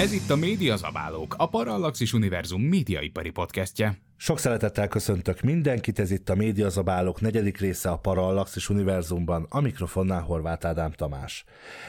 Ez itt a Média Zabálók, a Parallaxis Univerzum médiaipari podcastje. Sok szeretettel köszöntök mindenkit, ez itt a Médiazabálók negyedik része a Parallaxis univerzumban, a mikrofonnál Horváth Ádám Tamás.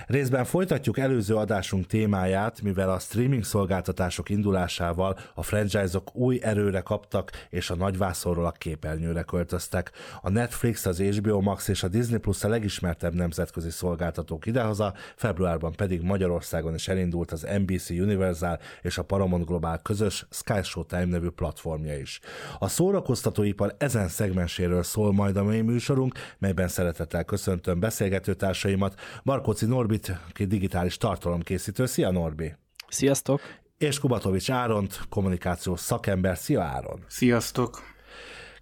Részben folytatjuk előző adásunk témáját, mivel a streaming szolgáltatások indulásával a franchise-ok új erőre kaptak, és a nagyvászorról a képernyőre költöztek. A Netflix, az HBO Max és a Disney Plus a legismertebb nemzetközi szolgáltatók idehaza, februárban pedig Magyarországon is elindult az NBC Universal és a Paramount Global közös Sky Showtime nevű platformja is. A szórakoztatóipar ezen szegmenséről szól majd a mai műsorunk, melyben szeretettel köszöntöm beszélgetőtársaimat, Markóci Norbit, aki digitális tartalomkészítő. Szia Norbi! Sziasztok! És Kubatovics Áront, kommunikációs szakember. Szia Áron! Sziasztok!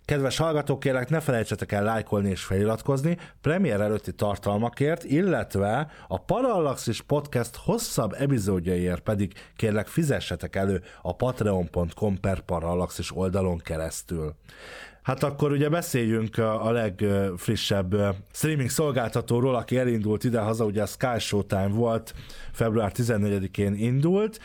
Kedves hallgatók, kérlek ne felejtsetek el lájkolni és feliratkozni premier előtti tartalmakért, illetve a Parallaxis Podcast hosszabb epizódjaiért pedig kérlek fizessetek elő a patreon.com per Parallaxis oldalon keresztül. Hát akkor ugye beszéljünk a legfrissebb streaming szolgáltatóról, aki elindult ide-haza, ugye a Sky Showtime volt, február 14-én indult.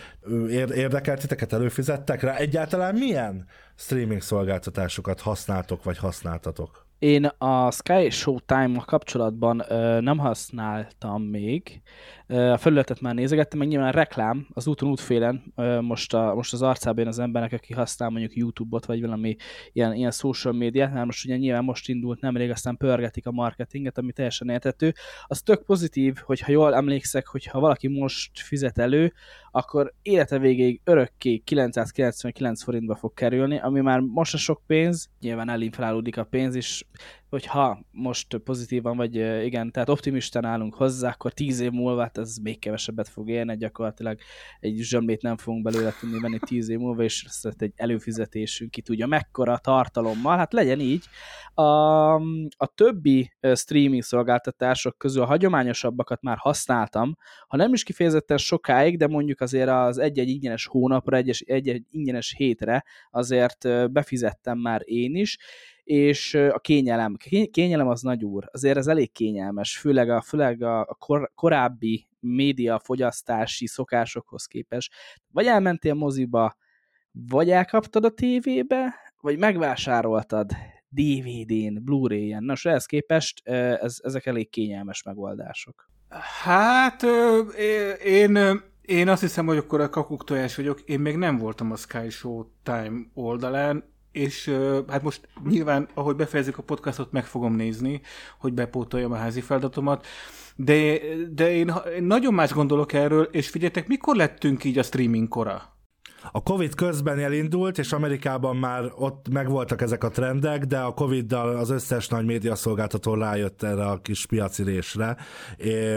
Érdekelt titeket, előfizettek rá? Egyáltalán milyen streaming szolgáltatásokat használtok, vagy használtatok? Én a Sky Showtime-mal kapcsolatban ö, nem használtam még. Ö, a felületet már nézegettem, meg nyilván a reklám az úton útfélen ö, most, a, most az arcában az embernek, aki használ mondjuk YouTube-ot, vagy valami ilyen, ilyen social médiát, mert most ugye nyilván most indult nemrég, aztán pörgetik a marketinget, ami teljesen értető. Az tök pozitív, hogyha jól emlékszek, hogyha valaki most fizet elő, akkor élete végéig örökké 999 forintba fog kerülni, ami már most a sok pénz, nyilván elinflálódik a pénz, és hogyha most pozitívan, vagy igen, tehát optimisten állunk hozzá, akkor tíz év múlva hát ez még kevesebbet fog érni, gyakorlatilag egy zsömlét nem fogunk belőle tudni venni tíz év múlva, és ezt egy előfizetésünk ki tudja mekkora tartalommal, hát legyen így. A, a többi streaming szolgáltatások közül a hagyományosabbakat már használtam, ha nem is kifejezetten sokáig, de mondjuk azért az egy-egy ingyenes hónapra, egy-egy ingyenes hétre azért befizettem már én is, és a kényelem, kényelem az nagy úr, azért ez elég kényelmes, főleg a, főleg a kor, korábbi média fogyasztási szokásokhoz képest. Vagy elmentél moziba, vagy elkaptad a tévébe, vagy megvásároltad DVD-n, Blu-ray-en. Nos, ehhez képest ez, ezek elég kényelmes megoldások. Hát én, én azt hiszem, hogy akkor a kakuk tojás vagyok. Én még nem voltam a Sky Show Time oldalán és hát most nyilván, ahogy befejezzük a podcastot, meg fogom nézni, hogy bepótoljam a házi feladatomat, de, de én, én nagyon más gondolok erről, és figyeljetek, mikor lettünk így a streaming kora? A Covid közben elindult, és Amerikában már ott megvoltak ezek a trendek, de a Covid-dal az összes nagy médiaszolgáltató rájött erre a kis piaci résre.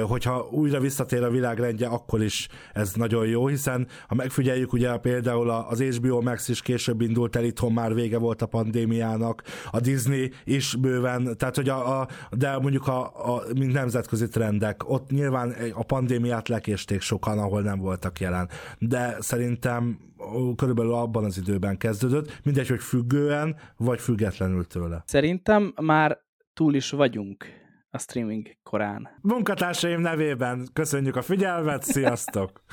Hogyha újra visszatér a világrendje, akkor is ez nagyon jó, hiszen ha megfigyeljük, ugye például az HBO Max is később indult el, itthon már vége volt a pandémiának, a Disney is bőven, tehát hogy a, a de mondjuk a, a mint nemzetközi trendek, ott nyilván a pandémiát lekésték sokan, ahol nem voltak jelen. De szerintem körülbelül abban az időben kezdődött, mindegy, hogy függően, vagy függetlenül tőle. Szerintem már túl is vagyunk a streaming korán. Munkatársaim nevében köszönjük a figyelmet, sziasztok!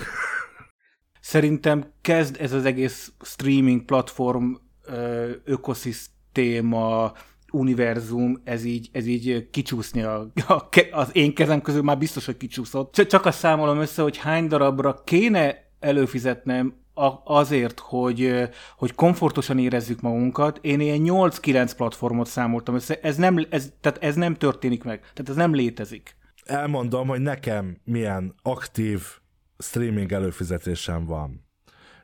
Szerintem kezd ez az egész streaming platform ökoszisztéma, univerzum, ez így, ez így kicsúszni a, a, az én kezem közül már biztos, hogy kicsúszott. Csak azt számolom össze, hogy hány darabra kéne előfizetnem azért, hogy, hogy komfortosan érezzük magunkat, én ilyen 8-9 platformot számoltam össze, ez nem, ez, tehát ez nem történik meg, tehát ez nem létezik. Elmondom, hogy nekem milyen aktív streaming előfizetésem van.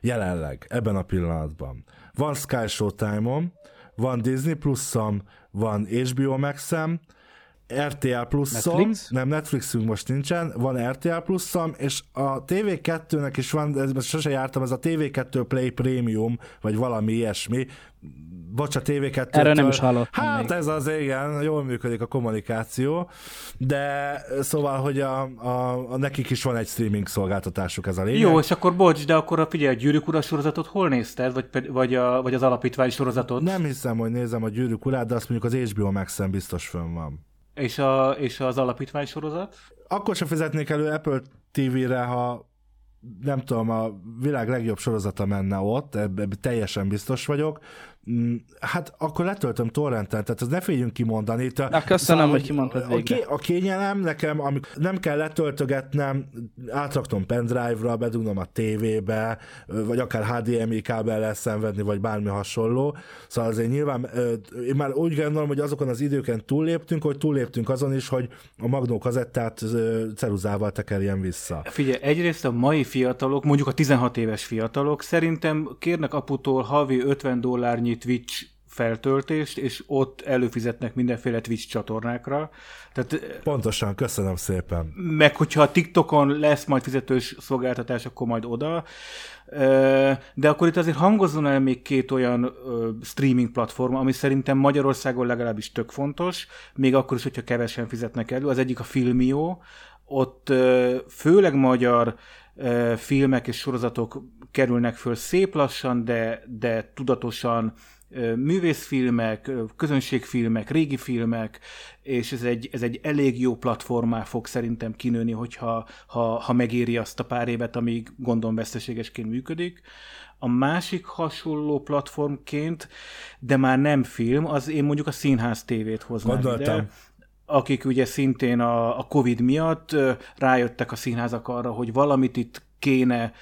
Jelenleg, ebben a pillanatban. Van Sky Showtime-om, van Disney Plus-om, van HBO Max-em, RTL pluszom, Netflix? nem Netflixünk most nincsen, van RTL pluszom, és a TV2-nek is van, ez most sose jártam, ez a TV2 Play Premium, vagy valami ilyesmi, bocs, a TV2 Erről nem is hallottam Hát még. ez az, igen, jól működik a kommunikáció, de szóval, hogy a, a, a nekik is van egy streaming szolgáltatásuk, ez a lényeg. Jó, és akkor bocs, de akkor a figyelj, a Gyűrűk Ura sorozatot hol nézted? Vagy, vagy, a, vagy az alapítvány sorozatot? Nem hiszem, hogy nézem a gyűrűk urát, de azt mondjuk az HBO Max-en biztos fönn van. És, a, és az alapítvány sorozat? Akkor sem fizetnék elő Apple TV-re, ha nem tudom, a világ legjobb sorozata menne ott, ebben teljesen biztos vagyok. Mm, Hát akkor letöltöm torrenten, tehát ez ne féljünk kimondani. Itt a, Na, köszönöm, hogy kimondtad a, végre. ké- a kényelem nekem, amikor nem kell letöltögetnem, átraktom pendrive-ra, bedugnom a tévébe, vagy akár HDMI kábellel szenvedni, vagy bármi hasonló. Szóval azért nyilván, én már úgy gondolom, hogy azokon az időken túlléptünk, hogy túlléptünk azon is, hogy a magnó kazettát ceruzával tekerjen vissza. Figyelj, egyrészt a mai fiatalok, mondjuk a 16 éves fiatalok szerintem kérnek aputól havi 50 dollárnyi Twitch feltöltést, és ott előfizetnek mindenféle Twitch csatornákra. Tehát Pontosan, köszönöm szépen. meg hogyha a TikTokon lesz majd fizetős szolgáltatás, akkor majd oda. De akkor itt azért hangozzon el még két olyan streaming platform, ami szerintem Magyarországon legalábbis tök fontos, még akkor is, hogyha kevesen fizetnek elő. Az egyik a Filmió, ott főleg magyar filmek és sorozatok kerülnek föl szép lassan, de, de tudatosan művészfilmek, közönségfilmek, régi filmek, és ez egy, ez egy elég jó platformá fog szerintem kinőni, hogyha ha, ha megéri azt a pár évet, amíg gondom veszteségesként működik. A másik hasonló platformként, de már nem film, az én mondjuk a színház tévét hoznám Gondoltam. ide akik ugye szintén a, a Covid miatt rájöttek a színházak arra, hogy valamit itt kéne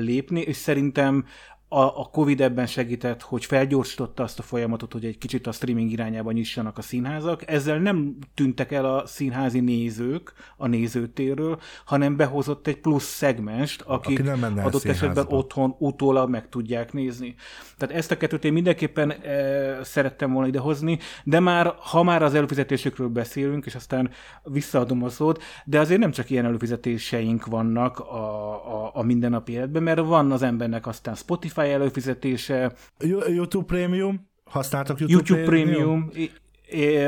lépni, és szerintem a, a Covid ebben segített, hogy felgyorsította azt a folyamatot, hogy egy kicsit a streaming irányába nyissanak a színházak. Ezzel nem tűntek el a színházi nézők a nézőtérről, hanem behozott egy plusz szegmest, akik Aki nem adott esetben otthon utólag meg tudják nézni. Tehát ezt a kettőt én mindenképpen e, szerettem volna idehozni, de már, ha már az előfizetésükről beszélünk, és aztán visszaadom a szót, de azért nem csak ilyen előfizetéseink vannak a, a, a mindennapi életben, mert van az embernek aztán Spotify előfizetése, Yo- YouTube Premium? Használtak YouTube, YouTube Premium, I-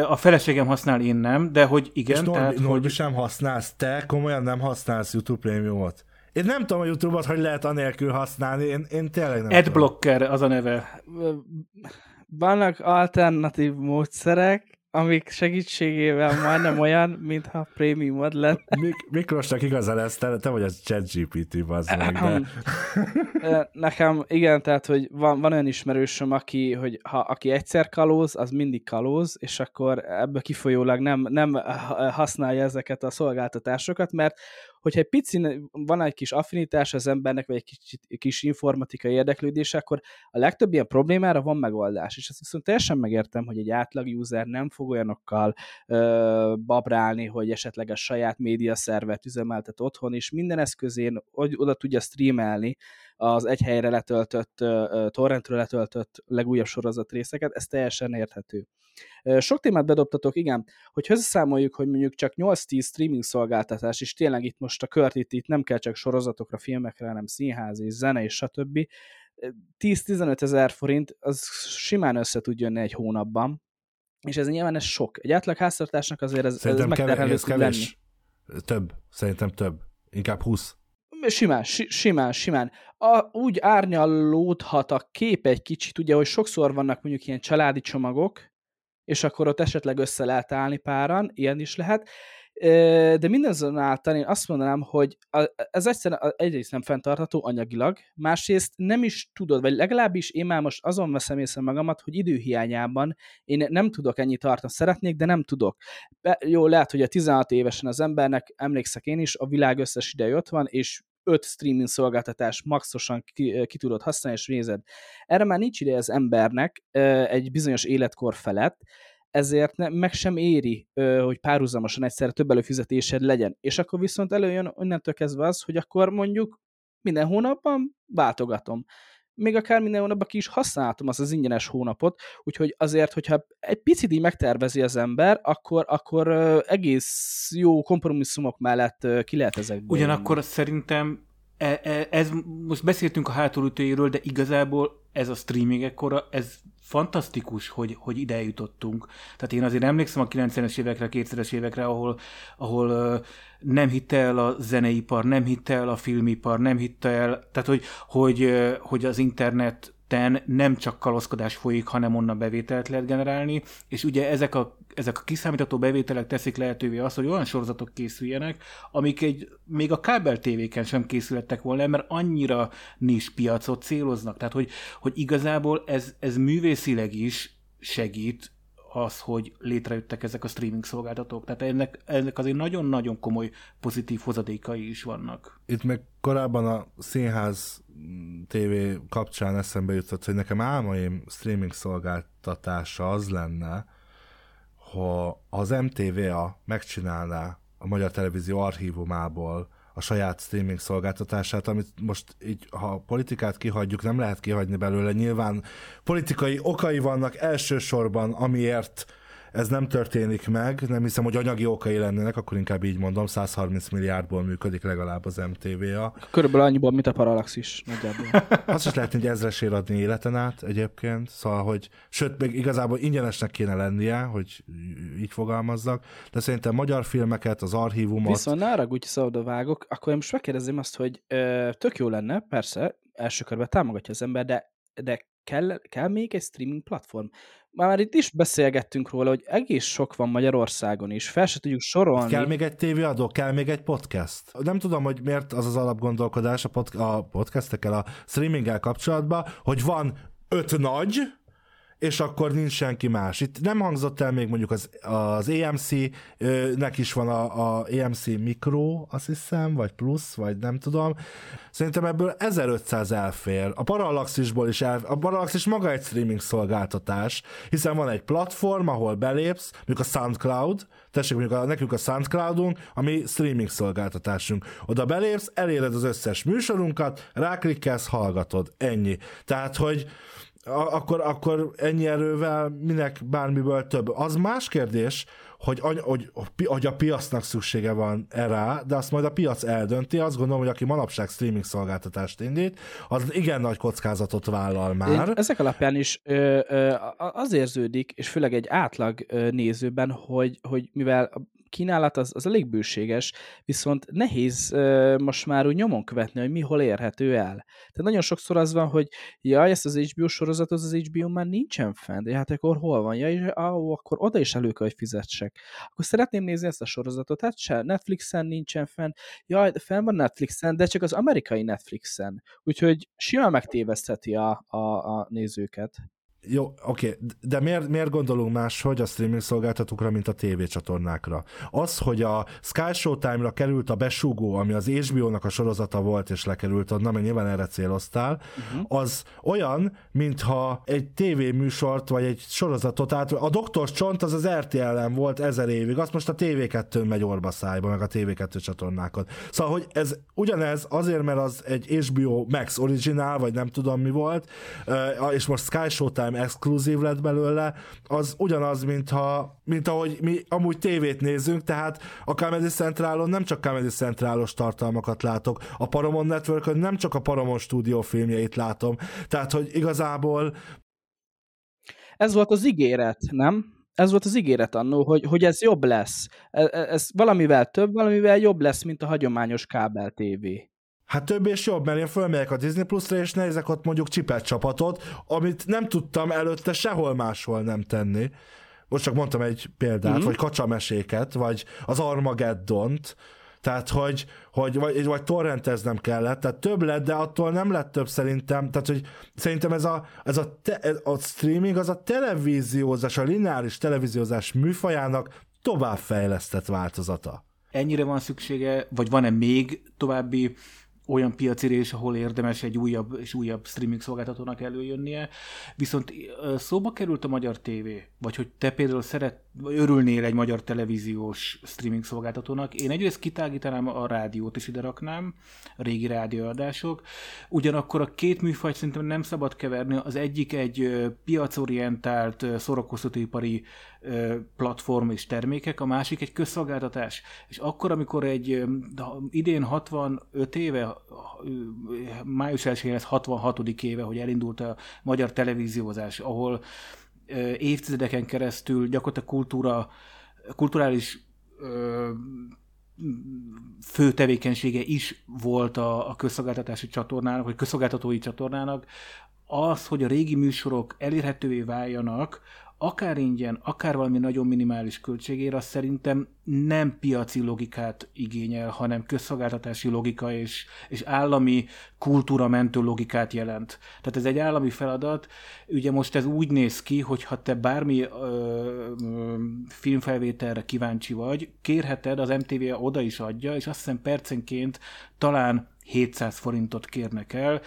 a feleségem használ, én nem, de hogy És igen, Norbi, tehát Norbi hogy sem használsz, te komolyan nem használsz YouTube Premiumot. Én nem tudom a YouTube-ot, hogy lehet anélkül használni, én, én tényleg nem tudom. Adblocker az a neve. Vannak alternatív módszerek, amik segítségével majdnem olyan, mintha prémiumod lenne. Mik- Miklósnak igaza lesz, te, te vagy az ChatGPT, bazd meg, de... Nekem igen, tehát, hogy van, van olyan ismerősöm, aki, hogy ha, aki egyszer kalóz, az mindig kalóz, és akkor ebből kifolyólag nem, nem ha- használja ezeket a szolgáltatásokat, mert hogyha egy pici van egy kis affinitás az embernek, vagy egy kicsit, kis informatikai érdeklődése, akkor a legtöbb ilyen problémára van megoldás. És ezt viszont teljesen megértem, hogy egy átlag user nem fog olyanokkal ö, babrálni, hogy esetleg a saját média szervet üzemeltet otthon, és minden eszközén oda tudja streamelni az egy helyre letöltött, torrentről letöltött legújabb sorozat részeket, ez teljesen érthető. Sok témát bedobtatok, igen, hogy összeszámoljuk, hogy mondjuk csak 8-10 streaming szolgáltatás, és tényleg itt most a kört itt, itt nem kell csak sorozatokra, filmekre, hanem színház és zene és stb. 10-15 ezer forint, az simán össze tud jönni egy hónapban, és ez nyilván ez sok. Egy átlag háztartásnak azért ez, Szerintem kevés, megterhelő ez tud lenni. kevés. Több, szerintem több. Inkább 20. Simán, si- simán, simán. A, úgy árnyalódhat a kép egy kicsit, ugye, hogy sokszor vannak mondjuk ilyen családi csomagok, és akkor ott esetleg össze lehet állni páran, ilyen is lehet, de mindazonáltal én azt mondanám, hogy ez egyszerűen egyrészt nem fenntartható anyagilag, másrészt nem is tudod, vagy legalábbis én már most azon veszem észre magamat, hogy időhiányában én nem tudok ennyit tartani, szeretnék, de nem tudok. Jó, lehet, hogy a 16 évesen az embernek, emlékszek én is, a világ összes ideje ott van, és öt streaming szolgáltatás maxosan ki, ki tudod használni, és nézed. Erre már nincs ideje az embernek egy bizonyos életkor felett, ezért ne, meg sem éri, hogy párhuzamosan egyszerre több előfizetésed legyen. És akkor viszont előjön onnantól kezdve az, hogy akkor mondjuk minden hónapban váltogatom. Még akár minden hónapban ki is használtam azt az ingyenes hónapot, úgyhogy azért, hogyha egy picit így megtervezi az ember, akkor, akkor egész jó kompromisszumok mellett ki lehet ezekből. Ugyanakkor szerintem ez, most beszéltünk a hátulütőjéről, de igazából ez a streaming ekkora, ez fantasztikus, hogy, hogy ide jutottunk. Tehát én azért emlékszem a 90-es évekre, 2000-es évekre, ahol, ahol nem hitte el a zeneipar, nem hitte el a filmipar, nem hitte el, tehát hogy, hogy, hogy az internet ten nem csak kalózkodás folyik, hanem onnan bevételt lehet generálni, és ugye ezek a, ezek a kiszámítható bevételek teszik lehetővé azt, hogy olyan sorozatok készüljenek, amik egy, még a kábel tévéken sem készülettek volna, mert annyira nis piacot céloznak. Tehát, hogy, hogy igazából ez, ez művészileg is segít az, hogy létrejöttek ezek a streaming szolgáltatók. Tehát ennek, ennek azért nagyon-nagyon komoly pozitív hozadékai is vannak. Itt meg korábban a színház TV kapcsán eszembe jutott, hogy nekem álmaim streaming szolgáltatása az lenne, ha az MTVA megcsinálná a Magyar Televízió archívumából a saját streaming szolgáltatását, amit most így, ha a politikát kihagyjuk, nem lehet kihagyni belőle. Nyilván politikai okai vannak elsősorban, amiért ez nem történik meg, nem hiszem, hogy anyagi okai lennének, akkor inkább így mondom, 130 milliárdból működik legalább az MTV-a. Körülbelül annyiból, mint a Parallax nagyjából. Azt is lehetne egy ezresért adni életen át egyébként, szóval, hogy sőt, még igazából ingyenesnek kéne lennie, hogy így fogalmazzak, de szerintem magyar filmeket, az archívumot... Viszont ne arra úgy vágok, akkor én most megkérdezném azt, hogy ö, tök jó lenne, persze, első körben támogatja az ember, de, de kell, kell még egy streaming platform? Már itt is beszélgettünk róla, hogy egész sok van Magyarországon is, fel se tudjuk sorolni. Kell még egy tévéadó, kell még egy podcast. Nem tudom, hogy miért az az alapgondolkodás a, pod- a podcastekkel, a streaminggel kapcsolatban, hogy van öt nagy, és akkor nincs senki más. Itt nem hangzott el még mondjuk az, az EMC-nek is van a, a EMC Micro, azt hiszem, vagy plusz, vagy nem tudom. Szerintem ebből 1500 elfér. A Parallaxisból is el, a Parallaxis maga egy streaming szolgáltatás, hiszen van egy platform, ahol belépsz, mondjuk a SoundCloud, tessék mondjuk a, nekünk a SoundCloudunk, ami streaming szolgáltatásunk. Oda belépsz, eléred az összes műsorunkat, ráklikkelsz, hallgatod. Ennyi. Tehát, hogy akkor, akkor ennyi erővel minek bármiből több. Az más kérdés, hogy, hogy, hogy a piacnak szüksége van erre, de azt majd a piac eldönti. Azt gondolom, hogy aki manapság streaming szolgáltatást indít, az igen nagy kockázatot vállal már. Ezek alapján is ö, ö, az érződik, és főleg egy átlag nézőben, hogy, hogy mivel kínálat az, az elég bőséges, viszont nehéz uh, most már úgy nyomon követni, hogy mi hol érhető el. Tehát nagyon sokszor az van, hogy ja, ezt az HBO sorozatot az HBO már nincsen fent, de hát akkor hol van? Ja, és akkor oda is elő kell, hogy fizetsek. Akkor szeretném nézni ezt a sorozatot, hát se Netflixen nincsen fenn, jaj, fenn van Netflixen, de csak az amerikai Netflixen. Úgyhogy simán megtévesztheti a, a, a nézőket. Jó, oké, okay. de miért, miért gondolunk máshogy a streaming szolgáltatókra, mint a tévécsatornákra? Az, hogy a Sky Showtime-ra került a besúgó, ami az HBO-nak a sorozata volt, és lekerült onnan, mert nyilván erre céloztál, uh-huh. az olyan, mintha egy tévéműsort, vagy egy sorozatot át... A Doktor Csont az az RTL-en volt ezer évig, azt most a TV2 megy orba szájba, meg a TV2 csatornákon. Szóval, hogy ez ugyanez azért, mert az egy HBO Max Original, vagy nem tudom mi volt, és most Sky Showtime nem exkluzív lett belőle, az ugyanaz, mintha, mint ahogy mi amúgy tévét nézünk, tehát a Comedy Centralon nem csak Comedy Centralos tartalmakat látok, a Paramount network nem csak a Paramount stúdió filmjeit látom, tehát hogy igazából ez volt az ígéret, nem? Ez volt az ígéret annó, hogy, hogy ez jobb lesz. Ez, ez valamivel több, valamivel jobb lesz, mint a hagyományos kábel tévé. Hát több és jobb, mert én fölmegyek a Disney Plus-ra, és nézek ott mondjuk csipet csapatot, amit nem tudtam előtte sehol máshol nem tenni. Most csak mondtam egy példát, mm-hmm. vagy kacsameséket, vagy az Armageddont, tehát, hogy, hogy vagy, vagy torrenteznem kellett, tehát több lett, de attól nem lett több szerintem, tehát, hogy szerintem ez a, ez a, te, a streaming az a televíziózás, a lineáris televíziózás műfajának továbbfejlesztett változata. Ennyire van szüksége, vagy van-e még további olyan piacirés, ahol érdemes egy újabb és újabb streaming szolgáltatónak előjönnie. Viszont szóba került a magyar tévé, vagy hogy te például szeret, örülnél egy magyar televíziós streaming szolgáltatónak. Én egyrészt kitágítanám a rádiót is ide raknám, a régi rádióadások. Ugyanakkor a két műfajt szerintem nem szabad keverni. Az egyik egy piacorientált, szórakoztatóipari platform és termékek, a másik egy közszolgáltatás. És akkor, amikor egy idén 65 éve, május 1 lesz 66. éve, hogy elindult a magyar televíziózás, ahol évtizedeken keresztül gyakorlatilag kultúra, kulturális ö, fő tevékenysége is volt a, a közszolgáltatási csatornának, vagy közszolgáltatói csatornának, az, hogy a régi műsorok elérhetővé váljanak, akár ingyen, akár valami nagyon minimális költségére, az szerintem nem piaci logikát igényel, hanem közszolgáltatási logika és, és állami kultúra mentő logikát jelent. Tehát ez egy állami feladat. Ugye most ez úgy néz ki, hogy ha te bármi ö, ö, filmfelvételre kíváncsi vagy, kérheted, az MTV oda is adja, és azt hiszem percenként talán 700 forintot kérnek el.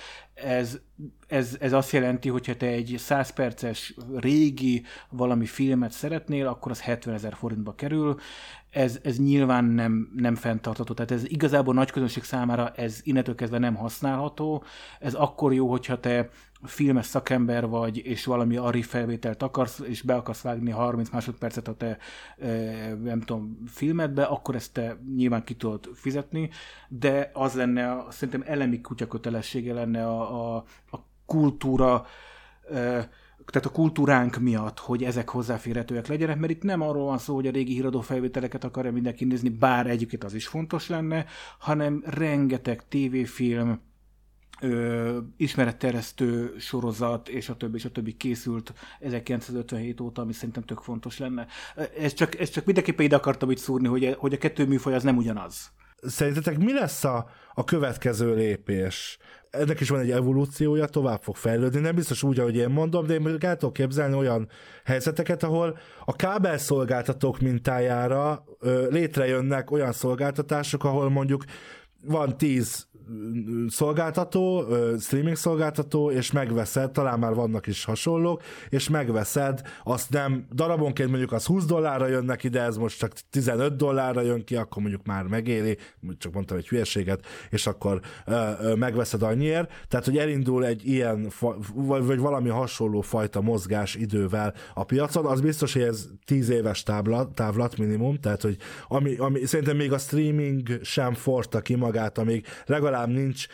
Ez, ez, ez azt jelenti, hogy ha te egy 100 perces régi valami filmet szeretnél, akkor az 70 ezer forintba kerül. Ez, ez nyilván nem, nem fenntartható. Tehát ez igazából nagy közönség számára ez innentől kezdve nem használható. Ez akkor jó, hogyha te filmes szakember vagy, és valami arri felvételt akarsz, és be akarsz vágni 30 másodpercet a te, nem tudom, filmedbe, akkor ezt te nyilván ki tudod fizetni, de az lenne, szerintem elemi kutyakötelessége lenne a, a, a kultúra, tehát a kultúránk miatt, hogy ezek hozzáférhetőek legyenek, mert itt nem arról van szó, hogy a régi híradó felvételeket akarja mindenki nézni, bár egyébként az is fontos lenne, hanem rengeteg tévéfilm, ö, ismeretteresztő sorozat, és a többi, és a többi készült 1957 óta, ami szerintem tök fontos lenne. Ez csak, ez csak mindenképpen ide akartam itt szúrni, hogy, hogy a kettő műfaj az nem ugyanaz. Szerintetek mi lesz a, a következő lépés? Ennek is van egy evolúciója, tovább fog fejlődni, nem biztos úgy, ahogy én mondom, de én mondjuk el tudok képzelni olyan helyzeteket, ahol a kábelszolgáltatók mintájára ö, létrejönnek olyan szolgáltatások, ahol mondjuk van tíz szolgáltató, streaming szolgáltató, és megveszed, talán már vannak is hasonlók, és megveszed, azt nem, darabonként mondjuk az 20 dollárra jön neki, de ez most csak 15 dollárra jön ki, akkor mondjuk már megéri, csak mondtam egy hülyeséget, és akkor ö, ö, megveszed annyiért. Tehát, hogy elindul egy ilyen, vagy, vagy valami hasonló fajta mozgás idővel a piacon, az biztos, hogy ez 10 éves távlat, távlat minimum, tehát, hogy ami, ami, szerintem még a streaming sem forta ki magát, amíg legalább nincs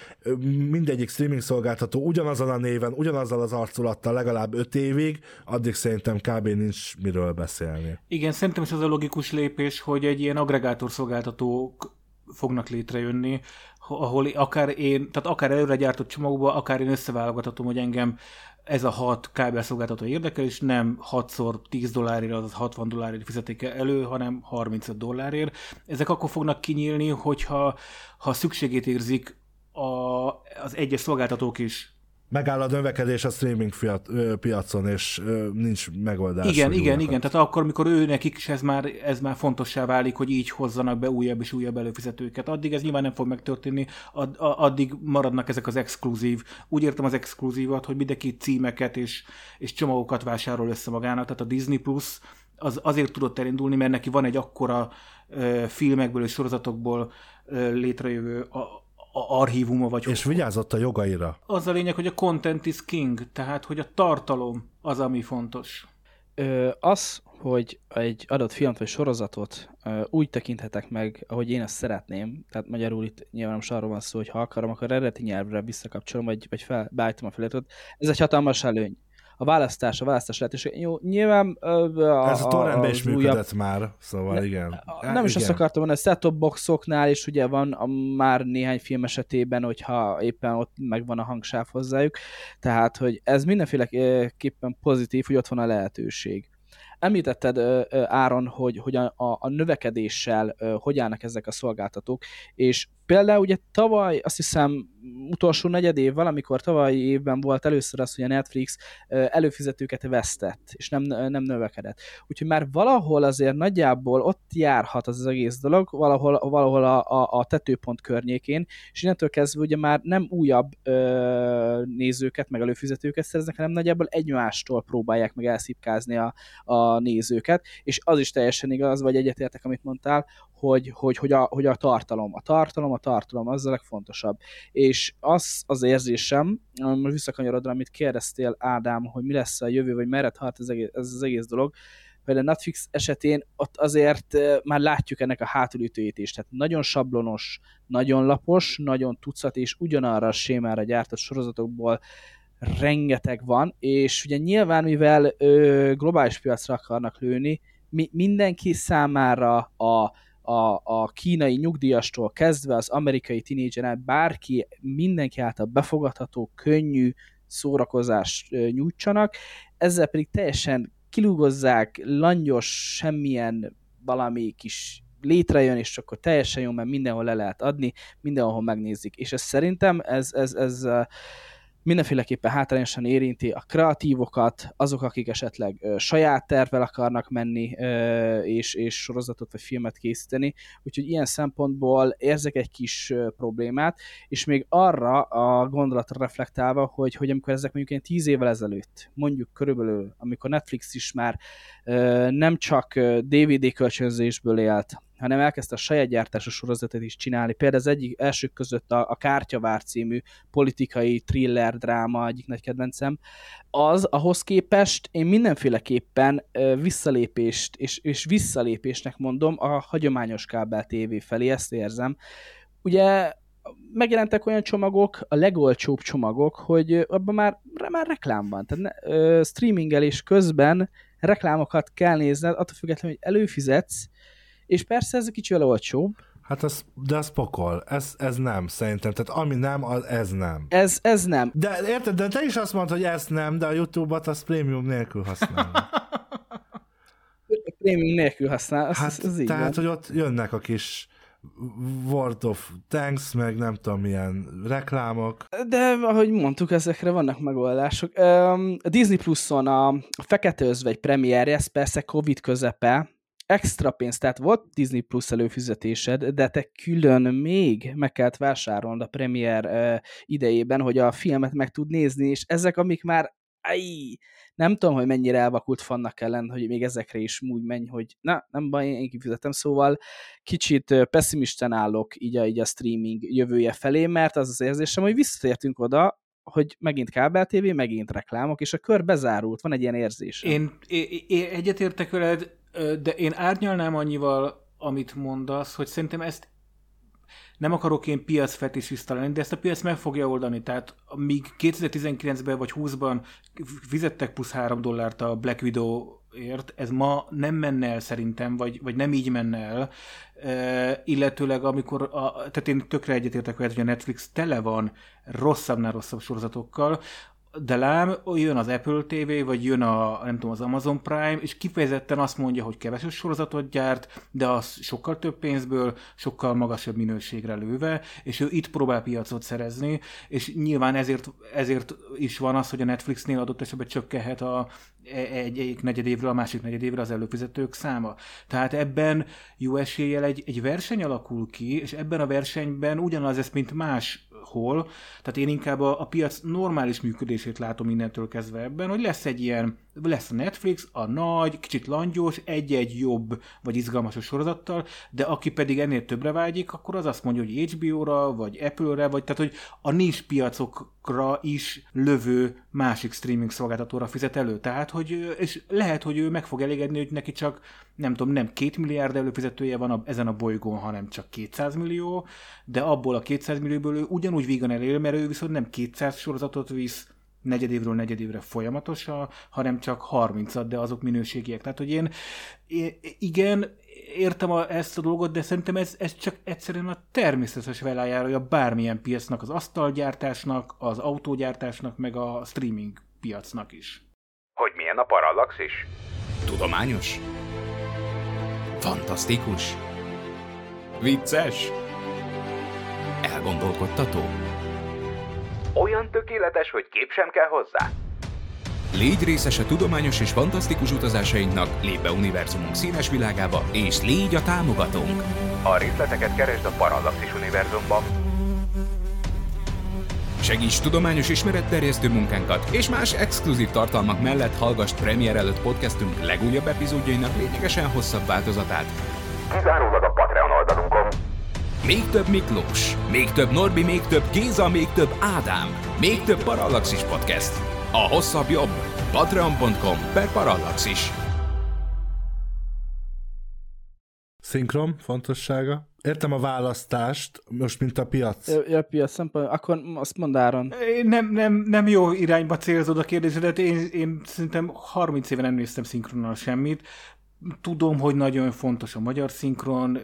mindegyik streaming szolgáltató ugyanazon a néven, ugyanazzal az arculattal legalább 5 évig, addig szerintem kb. nincs miről beszélni. Igen, szerintem is az a logikus lépés, hogy egy ilyen agregátor szolgáltatók fognak létrejönni, ahol akár én, tehát akár előre gyártott csomagokba, akár én összeválogathatom, hogy engem ez a hat kábelszolgáltató érdekel, és nem 6-szor 10 dollárért, azaz 60 dollárért fizetik elő, hanem 35 dollárért. Ezek akkor fognak kinyílni, hogyha ha szükségét érzik a, az egyes szolgáltatók is megáll a növekedés a streaming fiat, ö, piacon, és ö, nincs megoldás. Igen, igen, igen. Tehát akkor, amikor ő nekik is ez már, ez már fontossá válik, hogy így hozzanak be újabb és újabb előfizetőket. Addig ez nyilván nem fog megtörténni, ad, addig maradnak ezek az exkluzív. Úgy értem az exkluzívat, hogy mindenki címeket és, és csomagokat vásárol össze magának. Tehát a Disney Plus az azért tudott elindulni, mert neki van egy akkora ö, filmekből és sorozatokból ö, létrejövő a, a archívuma, vagy És vigyázott a jogaira. Az a lényeg, hogy a content is king, tehát hogy a tartalom az, ami fontos. Ö, az, hogy egy adott filmet vagy sorozatot ö, úgy tekinthetek meg, ahogy én ezt szeretném, tehát magyarul itt nyilván most arról van szó, hogy ha akarom, akkor eredeti nyelvre visszakapcsolom, vagy, vagy fel, beállítom a feliratot. Ez egy hatalmas előny. A választás, a választás lehetőség. Jó, nyilván a, Ez a torrentben is működött újabb, már, szóval Ne- igen. a- nem is igen. azt akartam mondani, a set-top boxoknál is ugye van a már néhány film esetében, hogyha éppen ott megvan a hangsáv hozzájuk, tehát, hogy ez mindenféleképpen pozitív, hogy ott van a lehetőség. Említetted, Áron, hogy, hogy a, a, növekedéssel hogy állnak ezek a szolgáltatók, és például ugye tavaly, azt hiszem utolsó negyed év, valamikor tavalyi évben volt először az, hogy a Netflix előfizetőket vesztett, és nem, nem növekedett. Úgyhogy már valahol azért nagyjából ott járhat az, az egész dolog, valahol, valahol a, a, a tetőpont környékén, és innentől kezdve ugye már nem újabb ö, nézőket, meg előfizetőket szereznek, hanem nagyjából egymástól próbálják meg elszipkázni a, a nézőket, és az is teljesen igaz, vagy egyetértek, amit mondtál, hogy, hogy, hogy, a, hogy a tartalom, a tartalom, a tartalom, az a legfontosabb. És az az érzésem, most visszakanyarodra, amit kérdeztél Ádám, hogy mi lesz a jövő, vagy merre tart ez, egész, ez az egész dolog, hogy a Netflix esetén ott azért már látjuk ennek a hátulütőjét is. Tehát nagyon sablonos, nagyon lapos, nagyon tucat, és ugyanarra a sémára gyártott sorozatokból rengeteg van, és ugye nyilván, mivel ö, globális piacra akarnak lőni, mi, mindenki számára a a, a kínai nyugdíjastól kezdve az amerikai tinédzseren bárki, mindenki által befogadható, könnyű szórakozást nyújtsanak, ezzel pedig teljesen kilúgozzák, langyos, semmilyen valami kis létrejön, és akkor teljesen jó, mert mindenhol le lehet adni, mindenhol megnézik. És ez szerintem ez, ez, ez, ez mindenféleképpen hátrányosan érinti a kreatívokat, azok, akik esetleg saját tervvel akarnak menni, és, és sorozatot vagy filmet készíteni, úgyhogy ilyen szempontból érzek egy kis problémát, és még arra a gondolatra reflektálva, hogy, hogy amikor ezek mondjuk ilyen tíz évvel ezelőtt, mondjuk körülbelül, amikor Netflix is már nem csak DVD kölcsönzésből élt, hanem elkezdte a saját gyártású sorozatot is csinálni. Például az egyik elsők között a, a Kártyavár című politikai thriller dráma egyik nagy kedvencem, az ahhoz képest én mindenféleképpen visszalépést, és, és visszalépésnek mondom a hagyományos kábel TV felé, ezt érzem. Ugye megjelentek olyan csomagok, a legolcsóbb csomagok, hogy abban már, már reklám van. Tehát ne, ö, streamingelés közben reklámokat kell nézned, attól függetlenül, hogy előfizetsz, és persze ez kicsivel olcsóbb. Hát ez, de ez pokol, ez, ez nem szerintem, tehát ami nem, az, ez nem. Ez, ez nem. De érted, de te is azt mondod, hogy ez nem, de a YouTube-ot az prémium nélkül használ. prémium nélkül használ, az, hát, az így Tehát, van. hogy ott jönnek a kis World of Tanks, meg nem tudom milyen reklámok. De ahogy mondtuk, ezekre vannak megoldások. A Disney Plus-on a Fekete Özvegy premierje, ez persze Covid közepe, extra pénzt, tehát volt Disney Plus előfizetésed, de te külön még meg kellett vásárolnod a premier idejében, hogy a filmet meg tud nézni, és ezek, amik már Aj, nem tudom, hogy mennyire elvakult fannak ellen, hogy még ezekre is úgy menj, hogy na, nem baj, én kifizetem, szóval kicsit pessimisten állok így a, így a streaming jövője felé, mert az az érzésem, hogy visszatértünk oda, hogy megint kábel TV, megint reklámok, és a kör bezárult, van egy ilyen érzés. Én, én, én egyetértek veled, de én árnyalnám annyival, amit mondasz, hogy szerintem ezt nem akarok én piacfetisista lenni, de ezt a piac meg fogja oldani. Tehát míg 2019-ben vagy 20-ban fizettek plusz 3 dollárt a Black Widow ért, ez ma nem menne el szerintem, vagy, vagy nem így menne el, e, illetőleg amikor, a, tehát én tökre egyetértek hogy a Netflix tele van rosszabbnál rosszabb sorozatokkal, de lám, jön az Apple TV, vagy jön a, nem tudom, az Amazon Prime, és kifejezetten azt mondja, hogy keveses sorozatot gyárt, de az sokkal több pénzből, sokkal magasabb minőségre lőve, és ő itt próbál piacot szerezni, és nyilván ezért, ezért is van az, hogy a Netflixnél adott esetben csökkenhet a, egy, egy negyedévre, a másik negyedévre az előfizetők száma. Tehát ebben jó eséllyel egy, egy verseny alakul ki, és ebben a versenyben ugyanaz ez, mint más hol. Tehát én inkább a, a piac normális működését látom innentől kezdve ebben, hogy lesz egy ilyen, lesz a Netflix, a nagy, kicsit langyos, egy-egy jobb vagy izgalmasos sorozattal, de aki pedig ennél többre vágyik, akkor az azt mondja, hogy HBO-ra, vagy Apple-re, vagy tehát, hogy a nis piacokra is lövő másik streaming szolgáltatóra fizet elő. Tehát, hogy, és lehet, hogy ő meg fog elégedni, hogy neki csak nem tudom, nem két milliárd előfizetője van a, ezen a bolygón, hanem csak 200 millió, de abból a 200 millióból ő ugyanúgy vígan elél, mert ő viszont nem 200 sorozatot visz negyedévről negyedévre folyamatosan, hanem csak 30-at, de azok minőségiek. Tehát, hogy én, igen, értem a, ezt a dolgot, de szerintem ez, ez csak egyszerűen a természetes velájárója bármilyen piacnak, az asztalgyártásnak, az autógyártásnak, meg a streaming piacnak is. Hogy milyen a parallaxis? Tudományos? Fantasztikus? Vicces? Elgondolkodtató? Olyan tökéletes, hogy kép sem kell hozzá? Légy részes a tudományos és fantasztikus utazásainknak, lép be univerzumunk színes világába, és légy a támogatónk! A részleteket keresd a Parallaxis univerzumban. Segíts tudományos ismeretterjesztő munkánkat, és más exkluzív tartalmak mellett hallgass premier előtt podcastünk legújabb epizódjainak lényegesen hosszabb változatát. Kizárólag a Patreon oldalunkon. Még több Miklós, még több Norbi, még több Géza, még több Ádám, még több Parallaxis Podcast. A hosszabb jobb. Patreon.com per Parallaxis. Szinkron fontossága. Értem a választást, most mint a piac. Ja, piac szempont, akkor azt mond Áron. Nem, nem, nem jó irányba célzod a kérdésedet, én, én szerintem 30 éve nem néztem szinkronnal semmit. Tudom, hogy nagyon fontos a magyar szinkron,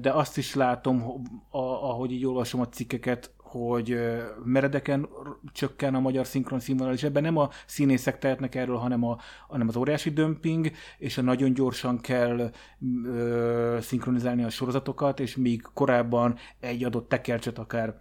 de azt is látom, ahogy így olvasom a cikkeket, hogy meredeken csökken a magyar szinkron színvonal, és ebben nem a színészek tehetnek erről, hanem, a, hanem az óriási dömping, és a nagyon gyorsan kell ö, szinkronizálni a sorozatokat, és míg korábban egy adott tekercset akár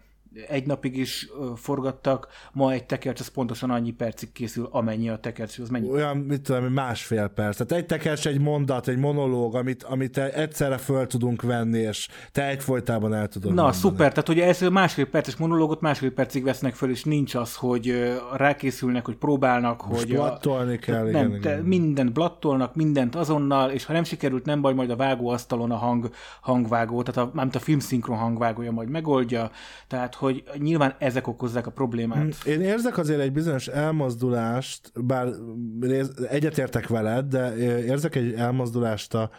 egy napig is forgattak, ma egy tekercs az pontosan annyi percig készül, amennyi a tekercs, az mennyi Olyan, mit tudom, másfél perc. Tehát egy tekercs, egy mondat, egy monológ, amit, amit egyszerre föl tudunk venni, és te egyfolytában el tudod Na, mondani. szuper, tehát ugye ez másfél perces monológot másfél percig vesznek föl, és nincs az, hogy rákészülnek, hogy próbálnak, Most hogy... blattolni kell, nem, igen, te igen. mindent blattolnak, mindent azonnal, és ha nem sikerült, nem baj, majd a vágóasztalon a hang, hangvágó, tehát a, mármint a filmszinkron hangvágója majd megoldja, tehát hogy nyilván ezek okozzák a problémát. Én érzek azért egy bizonyos elmozdulást, bár egyetértek veled, de érzek egy elmozdulást a,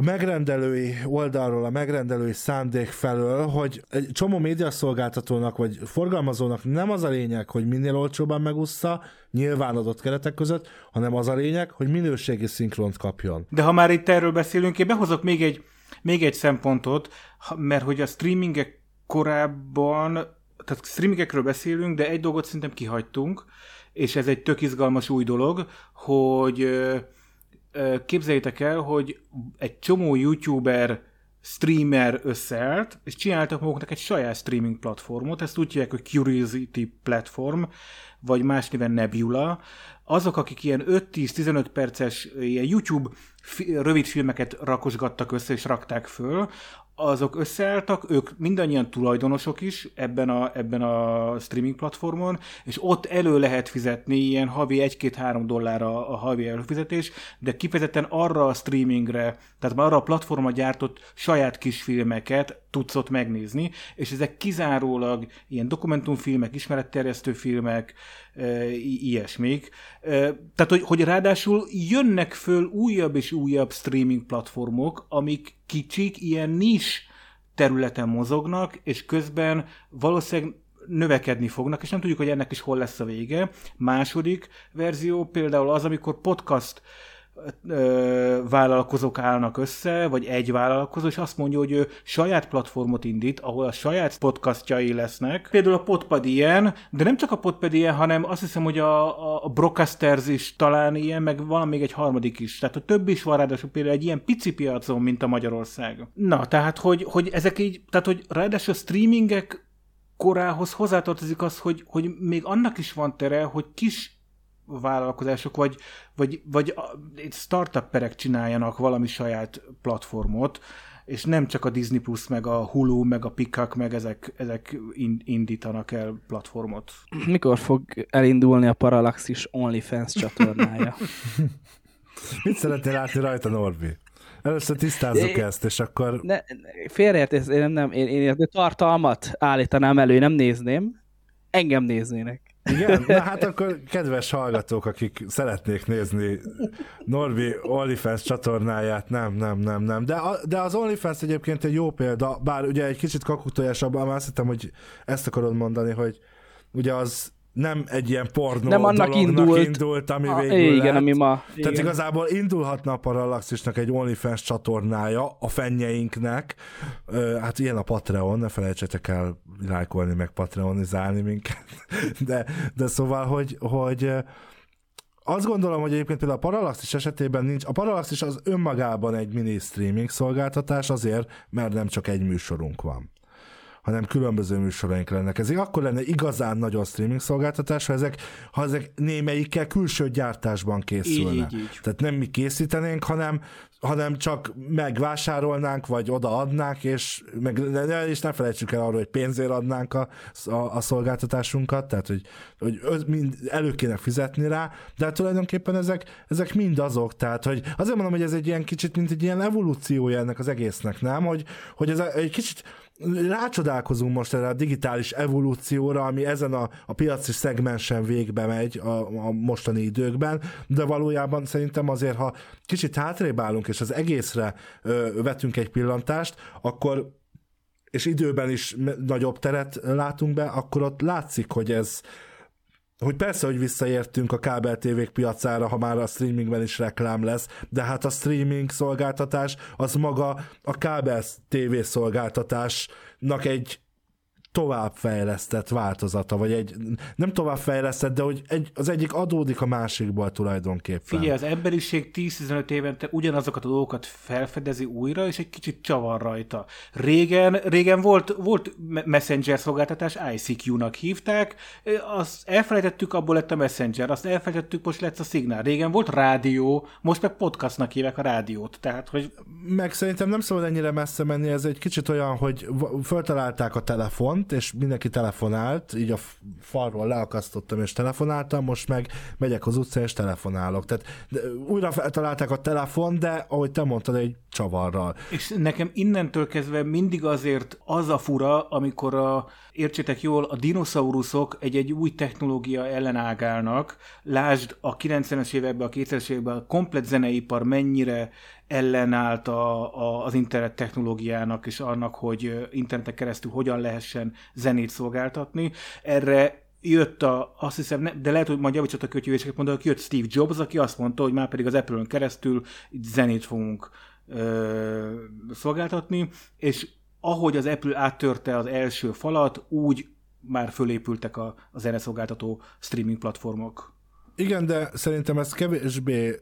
a megrendelői oldalról, a megrendelői szándék felől, hogy egy csomó médiaszolgáltatónak vagy forgalmazónak nem az a lényeg, hogy minél olcsóbban megussza, nyilván adott keretek között, hanem az a lényeg, hogy minőségi szinkront kapjon. De ha már itt erről beszélünk, én behozok még egy, még egy szempontot, mert hogy a streamingek korábban, tehát streamingekről beszélünk, de egy dolgot szerintem kihagytunk, és ez egy tök izgalmas új dolog, hogy képzeljétek el, hogy egy csomó youtuber streamer összeállt, és csináltak maguknak egy saját streaming platformot, ezt úgy hívják, hogy Curiosity Platform, vagy más néven Nebula. Azok, akik ilyen 5-10-15 perces ilyen YouTube rövid filmeket rakosgattak össze, és rakták föl, azok összeálltak, ők mindannyian tulajdonosok is ebben a, ebben a streaming platformon, és ott elő lehet fizetni ilyen havi 1-2-3 dollár a, a havi előfizetés, de kifejezetten arra a streamingre, tehát már arra a platformra gyártott saját kisfilmeket tudsz ott megnézni, és ezek kizárólag ilyen dokumentumfilmek, ismeretterjesztő filmek, i- ilyesmik. Tehát, hogy, hogy ráadásul jönnek föl újabb és újabb streaming platformok, amik kicsik, ilyen nis területen mozognak, és közben valószínűleg növekedni fognak, és nem tudjuk, hogy ennek is hol lesz a vége. Második verzió például az, amikor podcast vállalkozók állnak össze, vagy egy vállalkozó, és azt mondja, hogy ő saját platformot indít, ahol a saját podcastjai lesznek. Például a Podpad ilyen, de nem csak a Podpad ilyen, hanem azt hiszem, hogy a, a Brocasters is talán ilyen, meg van még egy harmadik is. Tehát a több is van ráadásul például egy ilyen pici piacon, mint a Magyarország. Na, tehát, hogy, hogy ezek így, tehát, hogy ráadásul a streamingek korához hozzátartozik az, hogy, hogy még annak is van tere, hogy kis vállalkozások, vagy, vagy, vagy startupperek csináljanak valami saját platformot, és nem csak a Disney Plus, meg a Hulu, meg a Peacock, meg ezek, ezek in- indítanak el platformot. Mikor fog elindulni a Parallaxis OnlyFans csatornája? Mit szeretnél látni rajta, Norbi? Először tisztázzuk É- ezt, és akkor ne, félreértés, én nem, nem én, én a tartalmat állítanám elő, nem nézném. Engem néznének. Igen? Na hát akkor kedves hallgatók, akik szeretnék nézni Norbi OnlyFans csatornáját, nem, nem, nem, nem. De, a, de az OnlyFans egyébként egy jó példa, bár ugye egy kicsit kakutojásabban, már azt hittem, hogy ezt akarod mondani, hogy ugye az nem egy ilyen pornó Nem annak indult. indult ami A, végül igen, lett. ami ma. Tehát igen. igazából indulhatna a Parallaxisnak egy OnlyFans csatornája a fennyeinknek. Ö, Hát ilyen a Patreon, ne felejtsetek el lájkolni, meg patreonizálni minket. De, de szóval, hogy, hogy azt gondolom, hogy egyébként például a Parallaxis esetében nincs, a Parallaxis az önmagában egy mini streaming szolgáltatás azért, mert nem csak egy műsorunk van hanem különböző műsoraink lennek. Ez akkor lenne igazán nagyon streaming szolgáltatás, ha ezek, ha ezek némelyikkel külső gyártásban készülne. Így, így, így. Tehát nem mi készítenénk, hanem hanem csak megvásárolnánk, vagy odaadnánk, és, meg, és ne felejtsük el arról, hogy pénzért adnánk a, a, a szolgáltatásunkat, tehát hogy, hogy mind elő kéne fizetni rá, de hát tulajdonképpen ezek, ezek mind azok, tehát hogy azért mondom, hogy ez egy ilyen kicsit, mint egy ilyen evolúciója ennek az egésznek, nem? Hogy, hogy ez egy kicsit rácsodálkozunk most erre a digitális evolúcióra, ami ezen a, a piaci szegmensen végbe megy a, a mostani időkben, de valójában szerintem azért, ha kicsit hátrébb állunk, és az egészre ö, vetünk egy pillantást, akkor és időben is nagyobb teret látunk be, akkor ott látszik, hogy ez, hogy persze, hogy visszaértünk a kábel tévék piacára, ha már a streamingben is reklám lesz, de hát a streaming szolgáltatás az maga a kábel tévé szolgáltatásnak egy továbbfejlesztett változata, vagy egy nem továbbfejlesztett, de hogy egy, az egyik adódik a másikból tulajdonképpen. Figyelj, az emberiség 10-15 évente ugyanazokat a dolgokat felfedezi újra, és egy kicsit csavar rajta. Régen, régen volt, volt messenger szolgáltatás, ICQ-nak hívták, azt elfelejtettük, abból lett a messenger, azt elfelejtettük, most lett a szignál. Régen volt rádió, most meg podcastnak hívják a rádiót. Tehát, hogy... Meg szerintem nem szabad ennyire messze menni, ez egy kicsit olyan, hogy föltalálták a telefont, és mindenki telefonált, így a falról leakasztottam és telefonáltam, most meg megyek az utcán és telefonálok. Tehát de újra feltalálták a telefon, de ahogy te mondtad, egy csavarral. És nekem innentől kezdve mindig azért az a fura, amikor a, értsétek jól, a dinoszauruszok egy-egy új technológia ellen ágálnak. Lásd a 90-es években, a 2000-es években a komplet zeneipar mennyire ellenállt a, a, az internet technológiának és annak, hogy internetek keresztül hogyan lehessen zenét szolgáltatni. Erre jött a, azt hiszem, de lehet, hogy majd javítsatok, hogy jövéseket mondanak, jött Steve Jobs, aki azt mondta, hogy már pedig az Apple-ön keresztül zenét fogunk ö, szolgáltatni, és ahogy az Apple áttörte az első falat, úgy már fölépültek a, a zeneszolgáltató streaming platformok. Igen, de szerintem ez kevésbé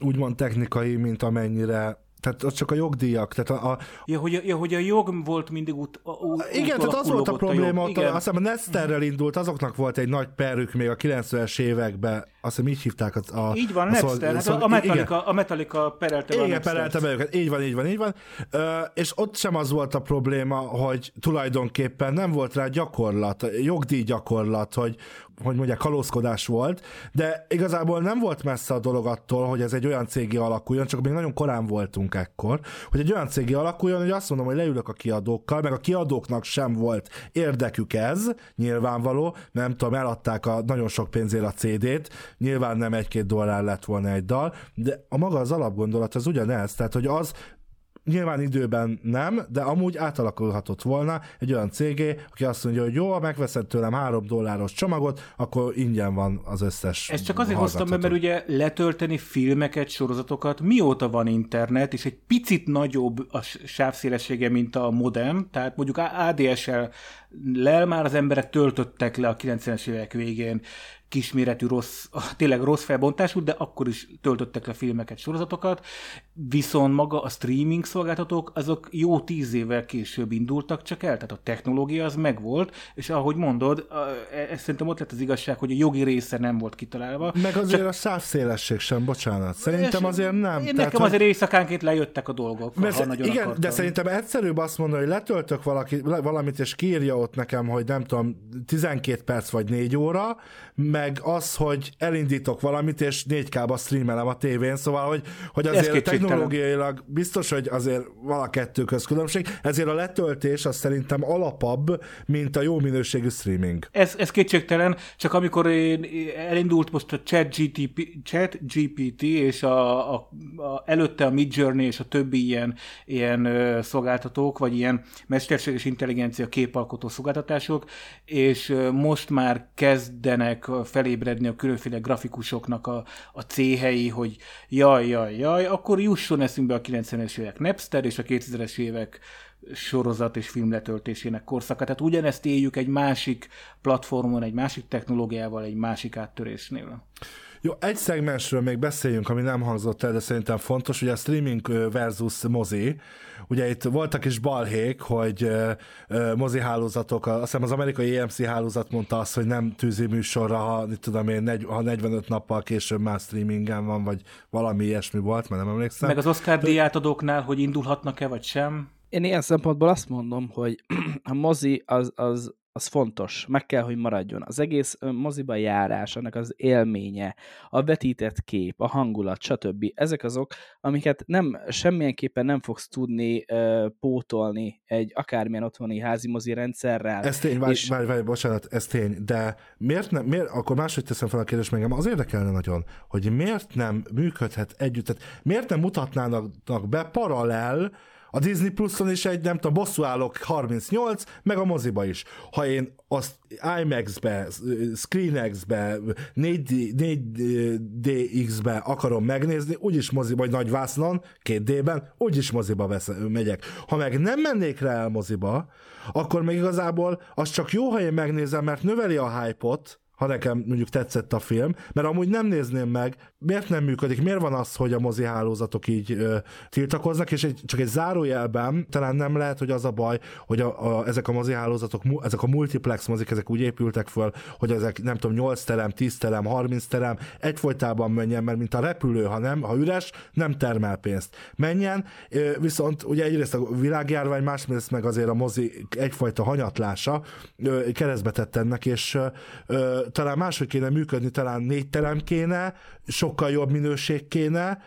úgymond technikai, mint amennyire tehát az csak a jogdíjak. Tehát a, a... Ja, hogy a, ja, hogy a jog volt mindig út, út Igen, tehát az volt a probléma, a ott, azt hiszem a Nesterrel indult, azoknak volt egy nagy perük még a 90-es években, azt hiszem így hívták a... a így van, a Napster, hát a, Metallica, a Metallica perelte Igen, perelte be őket, így van, így van, így van. Ö, és ott sem az volt a probléma, hogy tulajdonképpen nem volt rá gyakorlat, jogdíj gyakorlat, hogy, hogy mondják, kalózkodás volt, de igazából nem volt messze a dolog attól, hogy ez egy olyan cégi alakuljon, csak még nagyon korán voltunk ekkor, hogy egy olyan cégi alakuljon, hogy azt mondom, hogy leülök a kiadókkal, meg a kiadóknak sem volt érdekük ez, nyilvánvaló, nem tudom, eladták a nagyon sok pénzért a CD-t, nyilván nem egy-két dollár lett volna egy dal, de a maga az alapgondolat az ugyanez, tehát hogy az Nyilván időben nem, de amúgy átalakulhatott volna egy olyan cégé, aki azt mondja, hogy jó, ha megveszed tőlem három dolláros csomagot, akkor ingyen van az összes Ezt csak azért hoztam be, mert ugye letölteni filmeket, sorozatokat, mióta van internet, és egy picit nagyobb a sávszélessége, mint a modem, tehát mondjuk ADSL lel már az emberek töltöttek le a 90-es évek végén kisméretű rossz, tényleg rossz felbontású, de akkor is töltöttek le filmeket, sorozatokat, viszont maga a streaming szolgáltatók, azok jó tíz évvel később indultak csak el, tehát a technológia az megvolt, és ahogy mondod, ez szerintem ott lett az igazság, hogy a jogi része nem volt kitalálva. Meg azért csak... a sávszélesség sem, bocsánat. Szerintem azért nem. Én nekem tehát, azért éjszakánként lejöttek a dolgok. Mert, ha nagyon igen, akartam. de szerintem egyszerűbb azt mondani, hogy letöltök valaki, valamit, és kírja ott nekem, hogy nem tudom, 12 perc vagy 4 óra, meg az, hogy elindítok valamit, és 4K-ba streamelem a tévén, szóval, hogy, hogy azért technológiailag biztos, hogy azért van a kettő köz különbség, ezért a letöltés az szerintem alapabb, mint a jó minőségű streaming. Ez, ez kétségtelen, csak amikor én elindult most a chat, GTP, chat GPT, és a, a, a, előtte a Midjourney és a többi ilyen, ilyen szolgáltatók, vagy ilyen mesterséges intelligencia képalkotó szolgáltatások, és most már kezdenek felébredni a különféle grafikusoknak a, a céhei, hogy jaj, jaj, jaj, akkor jusson eszünkbe a 90-es évek Napster és a 2000-es évek sorozat és film letöltésének korszaka. Tehát ugyanezt éljük egy másik platformon, egy másik technológiával, egy másik áttörésnél. Jó, egy szegmensről még beszéljünk, ami nem hangzott el, de szerintem fontos, ugye a streaming versus mozi. Ugye itt voltak is balhék, hogy mozi hálózatok, azt hiszem az amerikai EMC hálózat mondta azt, hogy nem tűzi műsorra, ha, tudom én, ha 45 nappal később már streamingen van, vagy valami ilyesmi volt, mert nem emlékszem. Meg az Oscar díjátadóknál, hogy indulhatnak-e, vagy sem? Én ilyen szempontból azt mondom, hogy a mozi az, az, az fontos, meg kell, hogy maradjon. Az egész moziba járás, annak az élménye, a vetített kép, a hangulat, stb. Ezek azok, amiket nem, semmilyenképpen nem fogsz tudni uh, pótolni egy akármilyen otthoni házi mozi rendszerrel. Ez tény, várj, és... várj, várj, bocsánat, ez tény, de miért nem, miért, akkor máshogy teszem fel a kérdést, meg az érdekelne nagyon, hogy miért nem működhet együtt, tehát miért nem mutatnának be paralel a Disney Pluson is egy, nem tudom, bosszúállók 38, meg a moziba is. Ha én azt IMAX-be, ScreenX-be, 4DX-be akarom megnézni, úgyis moziba, vagy nagyvásznon, 2D-ben, úgyis moziba vesz, megyek. Ha meg nem mennék rá el moziba, akkor még igazából az csak jó, ha én megnézem, mert növeli a hype-ot, ha nekem mondjuk tetszett a film, mert amúgy nem nézném meg, miért nem működik, miért van az, hogy a mozi hálózatok így ö, tiltakoznak, és egy, csak egy zárójelben talán nem lehet, hogy az a baj, hogy a, a, ezek a mozi hálózatok, ezek a multiplex mozik, ezek úgy épültek föl, hogy ezek nem tudom, 8 terem, 10 terem, 30 terem egyfolytában menjen, mert mint a repülő, ha nem, ha üres, nem termel pénzt. Menjen, viszont ugye egyrészt a világjárvány, másrészt meg azért a mozi egyfajta hanyatlása keresztbe tett ennek, és talán máshogy kéne működni, talán négy terem kéne, sokkal jobb minőség kéne,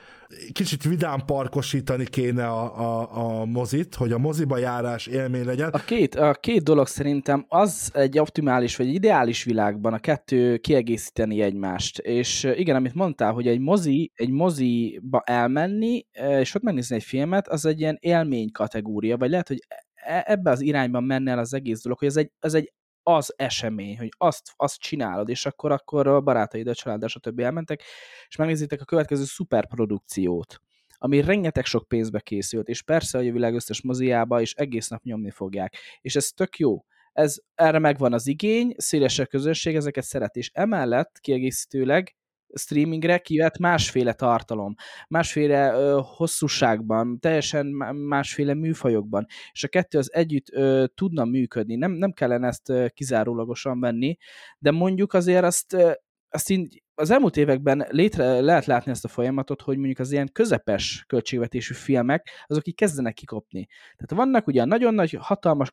kicsit vidám parkosítani kéne a, a, a mozit, hogy a moziba járás élmény legyen. A két, a két dolog szerintem az egy optimális vagy ideális világban a kettő kiegészíteni egymást. És igen, amit mondtál, hogy egy mozi, egy moziba elmenni, és ott megnézni egy filmet, az egy ilyen élmény kategória, vagy lehet, hogy e, ebbe az irányban menne el az egész dolog, hogy ez egy, ez egy az esemény, hogy azt, azt csinálod, és akkor, akkor a barátaid, a család, stb. elmentek, és megnézitek a következő szuperprodukciót, ami rengeteg sok pénzbe készült, és persze, a világ összes moziába, és egész nap nyomni fogják. És ez tök jó. Ez, erre megvan az igény, széles a közösség, ezeket szeret, és emellett kiegészítőleg streamingre kivett másféle tartalom, másféle ö, hosszúságban, teljesen másféle műfajokban, és a kettő az együtt ö, tudna működni. Nem, nem kellene ezt ö, kizárólagosan venni, de mondjuk azért azt, ö, azt így az elmúlt években létre lehet látni ezt a folyamatot, hogy mondjuk az ilyen közepes költségvetésű filmek, azok így kezdenek kikopni. Tehát vannak ugye nagyon nagy, hatalmas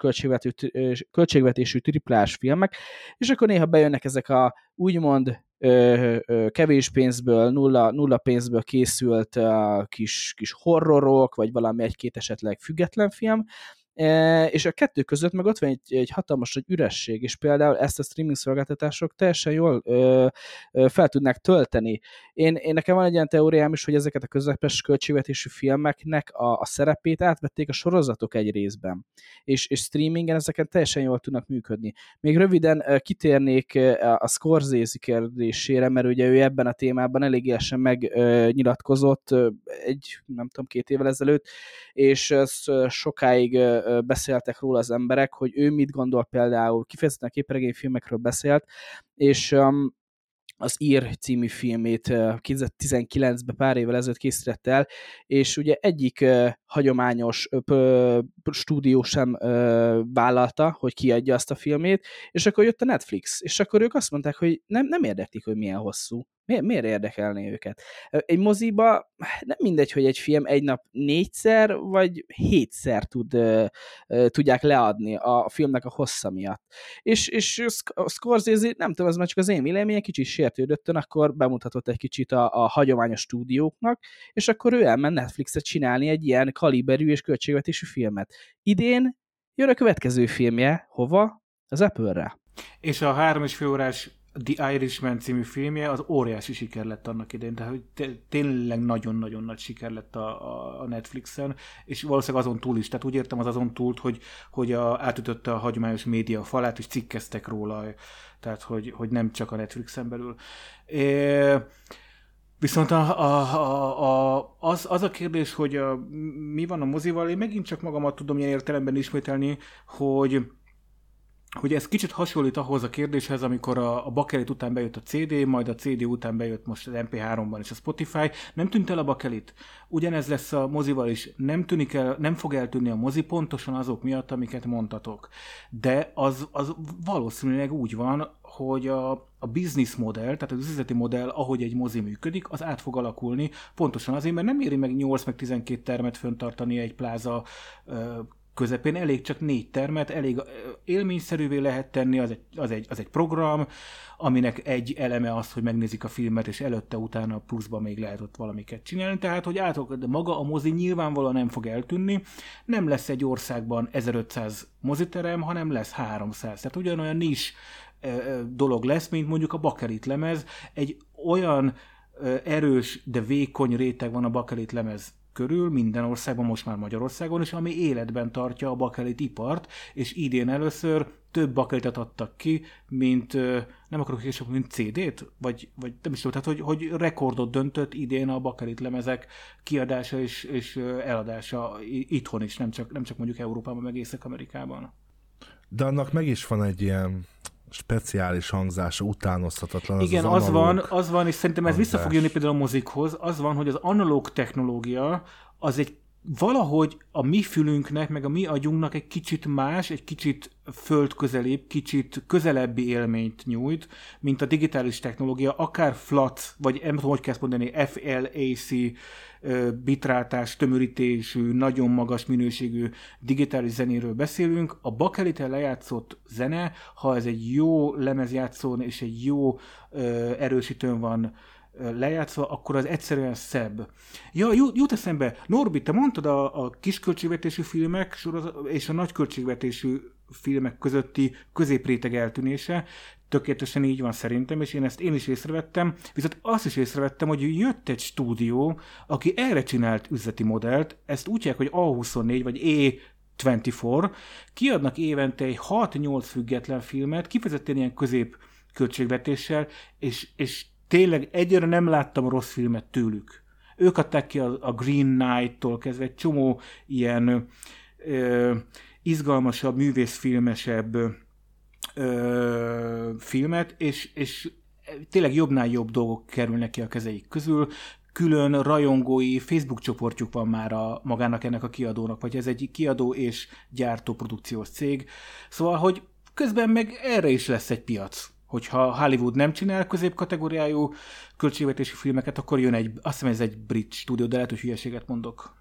költségvetésű triplás filmek, és akkor néha bejönnek ezek a úgymond kevés pénzből, nulla, nulla pénzből készült ö, kis, kis horrorok, vagy valami egy-két esetleg független film, és a kettő között meg ott van egy, egy hatalmas egy üresség, és például ezt a streaming szolgáltatások teljesen jól ö, ö, fel tudnák tölteni. Én, én nekem van egy ilyen teóriám is, hogy ezeket a közepes költségvetésű filmeknek a, a szerepét átvették a sorozatok egy részben, és, és streamingen ezeket teljesen jól tudnak működni. Még röviden ö, kitérnék a Scorsese kérdésére, mert ugye ő ebben a témában elég élesen megnyilatkozott egy, nem tudom, két évvel ezelőtt, és ez sokáig beszéltek róla az emberek, hogy ő mit gondol például, kifejezetten a képregényfilmekről beszélt, és um, az Ír című filmét 2019-ben pár évvel ezelőtt készített el, és ugye egyik hagyományos stúdió sem uh, vállalta, hogy kiadja azt a filmét, és akkor jött a Netflix, és akkor ők azt mondták, hogy nem, nem érdeklik, hogy milyen hosszú. Miért, miért érdekelné őket? Egy moziba nem mindegy, hogy egy film egy nap négyszer, vagy hétszer tud, uh, uh, tudják leadni a filmnek a hossza miatt. És, és Scorsese, nem tudom, ez már csak az én véleményem, kicsit sértődöttön, akkor bemutatott egy kicsit a, a hagyományos stúdióknak, és akkor ő elment Netflixet csinálni egy ilyen kaliberű és költségvetésű filmet. Idén jön a következő filmje, hova? Az Apple-re. És a három és fél órás The Irishman című filmje az óriási siker lett annak idején, tehát hogy tényleg nagyon-nagyon nagy siker lett a, a Netflixen, és valószínűleg azon túl is, tehát úgy értem az azon túl, hogy, hogy a, átütötte a hagyományos média falát, és cikkeztek róla, tehát hogy, hogy nem csak a Netflixen belül. É, Viszont a, a, a, a, az, az a kérdés, hogy a, mi van a mozival, én megint csak magamat tudom ilyen értelemben ismételni, hogy hogy ez kicsit hasonlít ahhoz a kérdéshez, amikor a, a bakelit után bejött a CD, majd a CD után bejött most az MP3-ban és a Spotify. Nem tűnt el a bakelit. Ugyanez lesz a mozival is. Nem, tűnik el, nem fog eltűnni a mozi pontosan azok miatt, amiket mondtatok. De az, az valószínűleg úgy van, hogy a, a business modell, tehát az üzleti modell, ahogy egy mozi működik, az át fog alakulni, pontosan azért, mert nem éri meg 8 meg 12 termet föntartani egy pláza közepén, elég csak négy termet, elég élményszerűvé lehet tenni, az egy, az egy, az egy program, aminek egy eleme az, hogy megnézik a filmet, és előtte, utána pluszban még lehet ott valamiket csinálni. Tehát, hogy átok, de maga a mozi nyilvánvalóan nem fog eltűnni, nem lesz egy országban 1500 moziterem, hanem lesz 300. Tehát ugyanolyan is dolog lesz, mint mondjuk a bakelit lemez. Egy olyan erős, de vékony réteg van a bakelit lemez körül, minden országban, most már Magyarországon is, ami életben tartja a bakelit ipart, és idén először több bakelitet adtak ki, mint, nem akarok később, mint CD-t, vagy, vagy nem is tudom, tehát hogy, hogy rekordot döntött idén a bakelit lemezek kiadása és, és eladása itthon is, nem csak, nem csak mondjuk Európában, meg Észak-Amerikában. De annak meg is van egy ilyen speciális hangzása, utánozhatatlan. Az Igen, az, az van, az van, és szerintem ez hangzás. vissza fog jönni például a mozikhoz, az van, hogy az analóg technológia az egy valahogy a mi fülünknek, meg a mi agyunknak egy kicsit más, egy kicsit földközelébb, kicsit közelebbi élményt nyújt, mint a digitális technológia, akár flat, vagy nem tudom, hogy kell mondani, FLAC bitrátás, tömörítésű, nagyon magas minőségű digitális zenéről beszélünk. A bakelite lejátszott zene, ha ez egy jó lemezjátszón és egy jó erősítőn van lejátszva, akkor az egyszerűen szebb. Ja, jut, eszembe, Norbi, te mondtad a, a kisköltségvetésű filmek és a nagyköltségvetésű filmek közötti középréteg eltűnése. Tökéletesen így van szerintem, és én ezt én is észrevettem, viszont azt is észrevettem, hogy jött egy stúdió, aki erre csinált üzleti modellt, ezt úgy hívják, hogy A24 vagy E24, kiadnak évente egy 6-8 független filmet, kifejezetten ilyen közép költségvetéssel, és, és tényleg egyre nem láttam rossz filmet tőlük. Ők adták ki a, a Green Knight-tól kezdve egy csomó ilyen ö, izgalmasabb, művészfilmesebb ö, filmet, és, és tényleg jobbnál jobb dolgok kerülnek ki a kezeik közül, külön rajongói Facebook csoportjuk van már a magának ennek a kiadónak, vagy ez egy kiadó és gyártó produkciós cég. Szóval, hogy közben meg erre is lesz egy piac hogyha Hollywood nem csinál középkategóriájú költségvetési filmeket, akkor jön egy, azt hiszem ez egy brit stúdió, de lehet, hogy hülyeséget mondok.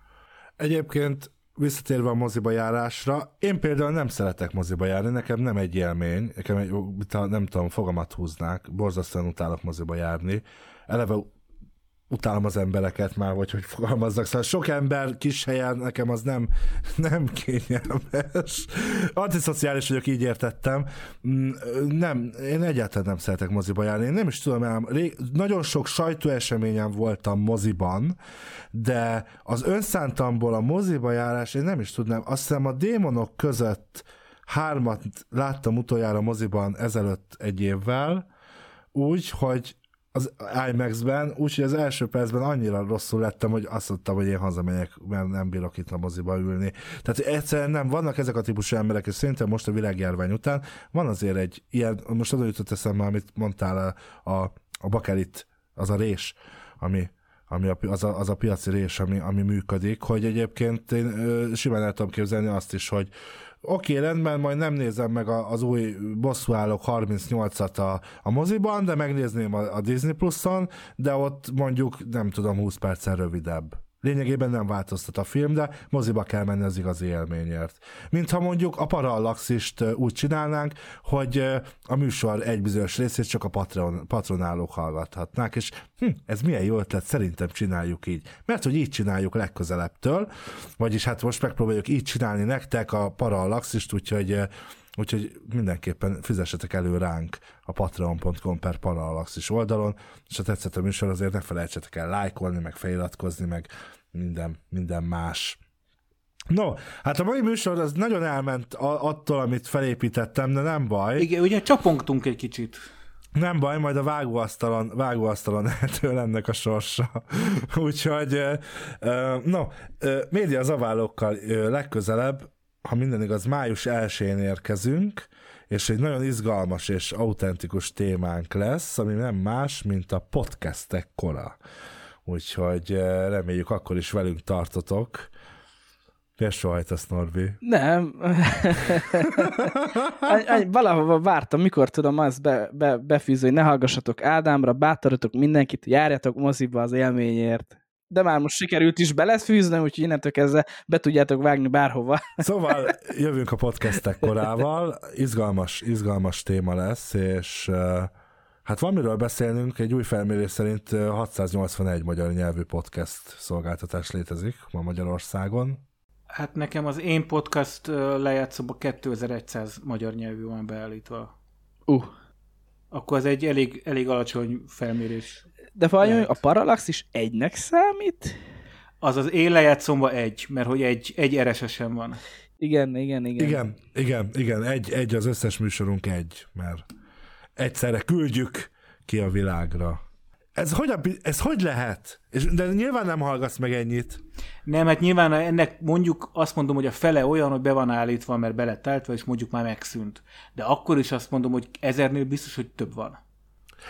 Egyébként visszatérve a moziba járásra, én például nem szeretek moziba járni, nekem nem egy élmény, nekem egy, nem tudom, fogamat húznák, borzasztóan utálok moziba járni. Eleve utálom az embereket már, vagy hogy fogalmazzak. Szóval sok ember kis helyen nekem az nem, nem kényelmes. Antiszociális vagyok, így értettem. Mm, nem, én egyáltalán nem szeretek moziba járni. Én nem is tudom, ám, rég, nagyon sok sajtóeseményen voltam moziban, de az önszántamból a moziba járás, én nem is tudnám. Azt hiszem a démonok között hármat láttam utoljára moziban ezelőtt egy évvel, úgy, hogy az IMAX-ben, úgyhogy az első percben annyira rosszul lettem, hogy azt mondtam, hogy én hazamegyek, mert nem bírok itt a moziba ülni. Tehát egyszerűen nem, vannak ezek a típusú emberek, és szerintem most a világjárvány után van azért egy ilyen, most oda jutott eszembe, amit mondtál, a, a, a bakelit, az a rés, ami, ami a, az, a, az a piaci rés, ami, ami működik, hogy egyébként én ö, simán el tudom képzelni azt is, hogy oké, okay, rendben, majd nem nézem meg az új bosszúállók 38-at a, a moziban, de megnézném a, a Disney Plus-on, de ott mondjuk, nem tudom, 20 percen rövidebb. Lényegében nem változtat a film, de moziba kell menni az igazi élményért. Mintha mondjuk a Parallaxist úgy csinálnánk, hogy a műsor egy bizonyos részét csak a patron, patronálók hallgathatnák, és hm, ez milyen jó ötlet, szerintem csináljuk így. Mert hogy így csináljuk legközelebbtől, vagyis hát most megpróbáljuk így csinálni nektek a Parallaxist, úgyhogy Úgyhogy mindenképpen fizessetek elő ránk a patreon.com per Parallaxis oldalon, és ha tetszett a műsor, azért ne felejtsetek el lájkolni, meg feliratkozni, meg minden, minden más. No, hát a mai műsor az nagyon elment attól, amit felépítettem, de nem baj. Igen, ugye csapongtunk egy kicsit. Nem baj, majd a vágóasztalon, vágóasztalon eltől ennek a sorsa. Úgyhogy, no, média zaválókkal legközelebb ha minden igaz, május 1-én érkezünk, és egy nagyon izgalmas és autentikus témánk lesz, ami nem más, mint a podcastek kora. Úgyhogy eh, reméljük akkor is velünk tartotok. Miért sohajtasz, Norbi? Nem. Valahova vártam, mikor tudom azt be, be, befűzni, hogy ne hallgassatok Ádámra, bátorítok mindenkit, járjatok moziba az élményért de már most sikerült is belefűzni, úgyhogy innentől kezdve be tudjátok vágni bárhova. Szóval jövünk a podcastek korával, izgalmas, izgalmas téma lesz, és hát van miről beszélnünk, egy új felmérés szerint 681 magyar nyelvű podcast szolgáltatás létezik ma Magyarországon. Hát nekem az én podcast lejátszóban 2100 magyar nyelvű van beállítva. Uh. Akkor ez egy elég, elég alacsony felmérés. De vajon a Parallax is egynek számít? Az az én lejátszomba egy, mert hogy egy, egy rss van. Igen, igen, igen. Igen, igen, igen, egy, egy az összes műsorunk egy, mert egyszerre küldjük ki a világra. Ez hogy, ez hogy lehet? És, de nyilván nem hallgatsz meg ennyit. Nem, hát nyilván ennek mondjuk azt mondom, hogy a fele olyan, hogy be van állítva, mert be lett állítva, és mondjuk már megszűnt. De akkor is azt mondom, hogy ezernél biztos, hogy több van.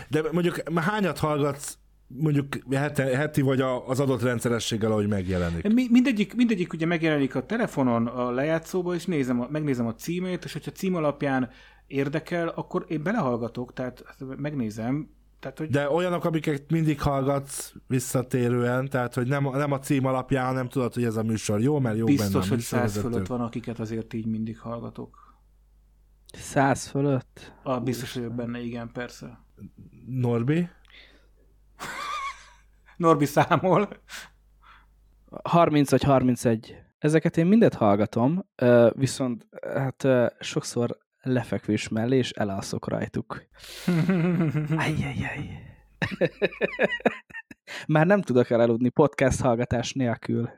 De mondjuk hányat hallgatsz mondjuk heti, heti vagy az adott rendszerességgel, ahogy megjelenik? Mi, mindegyik, mindegyik ugye megjelenik a telefonon a lejátszóba, és nézem, megnézem a címét, és hogyha cím alapján érdekel, akkor én belehallgatok, tehát megnézem, tehát, hogy... De olyanok, amiket mindig hallgatsz visszatérően, tehát hogy nem, nem a cím alapján, hanem tudod, hogy ez a műsor jó, mert jó Biztos, benne a hogy száz fölött van, akiket azért így mindig hallgatok. Száz fölött? A, biztos vagyok benne, igen, persze. Norbi? Norbi számol. 30 vagy 31. Ezeket én mindet hallgatom, viszont hát sokszor lefekvés mellé, és elalszok rajtuk. Ajjajjaj. Már nem tudok elaludni podcast hallgatás nélkül.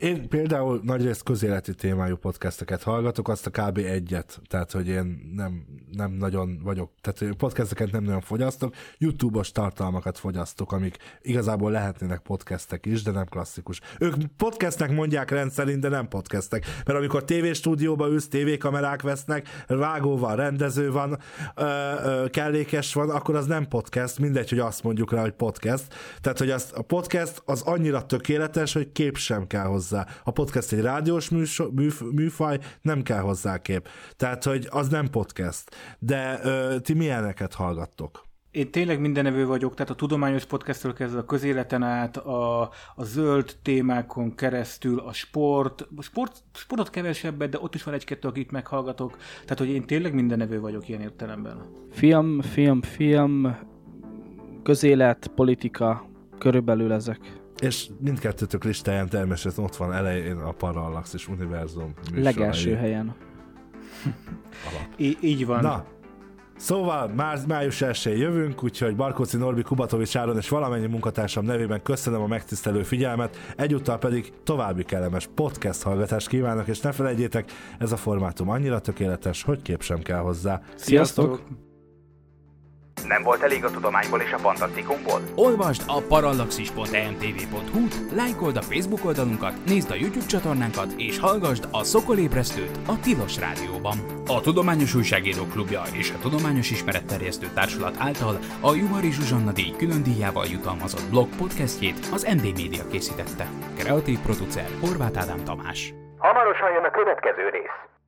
Én például nagyrészt közéleti témájú podcasteket hallgatok, azt a kb. egyet, tehát hogy én nem, nem nagyon vagyok, tehát podcasteket nem nagyon fogyasztok, YouTube-os tartalmakat fogyasztok, amik igazából lehetnének podcastek is, de nem klasszikus. Ők podcastnek mondják rendszerint, de nem podcastek, mert amikor tévéstúdióba ülsz, tévékamerák vesznek, vágó van, rendező van, ö, ö, kellékes van, akkor az nem podcast, mindegy, hogy azt mondjuk rá, hogy podcast. Tehát, hogy az, a podcast az annyira tökéletes, hogy kép sem kell hozzá hozzá. A podcast egy rádiós műso, műf, műfaj, nem kell hozzá kép. Tehát, hogy az nem podcast. De ö, ti milyeneket hallgattok? Én tényleg mindenevő vagyok, tehát a tudományos podcastről kezdve a közéleten át, a, a zöld témákon keresztül, a sport, a sport, sportot kevesebbet, de ott is van egy-kettő, akit meghallgatok, tehát hogy én tényleg mindenevő vagyok ilyen értelemben. Film, film, film, közélet, politika, körülbelül ezek. És mindkettőtök listáján természetesen ott van elején a Parallax Univerzum műsorai. Legelső helyen. I- így van. Na, Szóval már május 1 jövünk, úgyhogy Barkóci Norbi, Kubatovics Áron és valamennyi munkatársam nevében köszönöm a megtisztelő figyelmet, egyúttal pedig további kellemes podcast hallgatást kívánok, és ne felejtjétek, ez a formátum annyira tökéletes, hogy kép sem kell hozzá. Sziasztok! Sziasztok! Nem volt elég a tudományból és a fantasztikumból? Olvasd a parallaxis.emtv.hu, lájkold a Facebook oldalunkat, nézd a YouTube csatornánkat, és hallgassd a Szokolébresztőt a Tilos Rádióban. A Tudományos Újságíró Klubja és a Tudományos Ismeretterjesztő Társulat által a Juhari Zsuzsanna díj külön díjával jutalmazott blog podcastjét az MD Media készítette. Kreatív producer Horváth Ádám Tamás. Hamarosan jön a következő rész.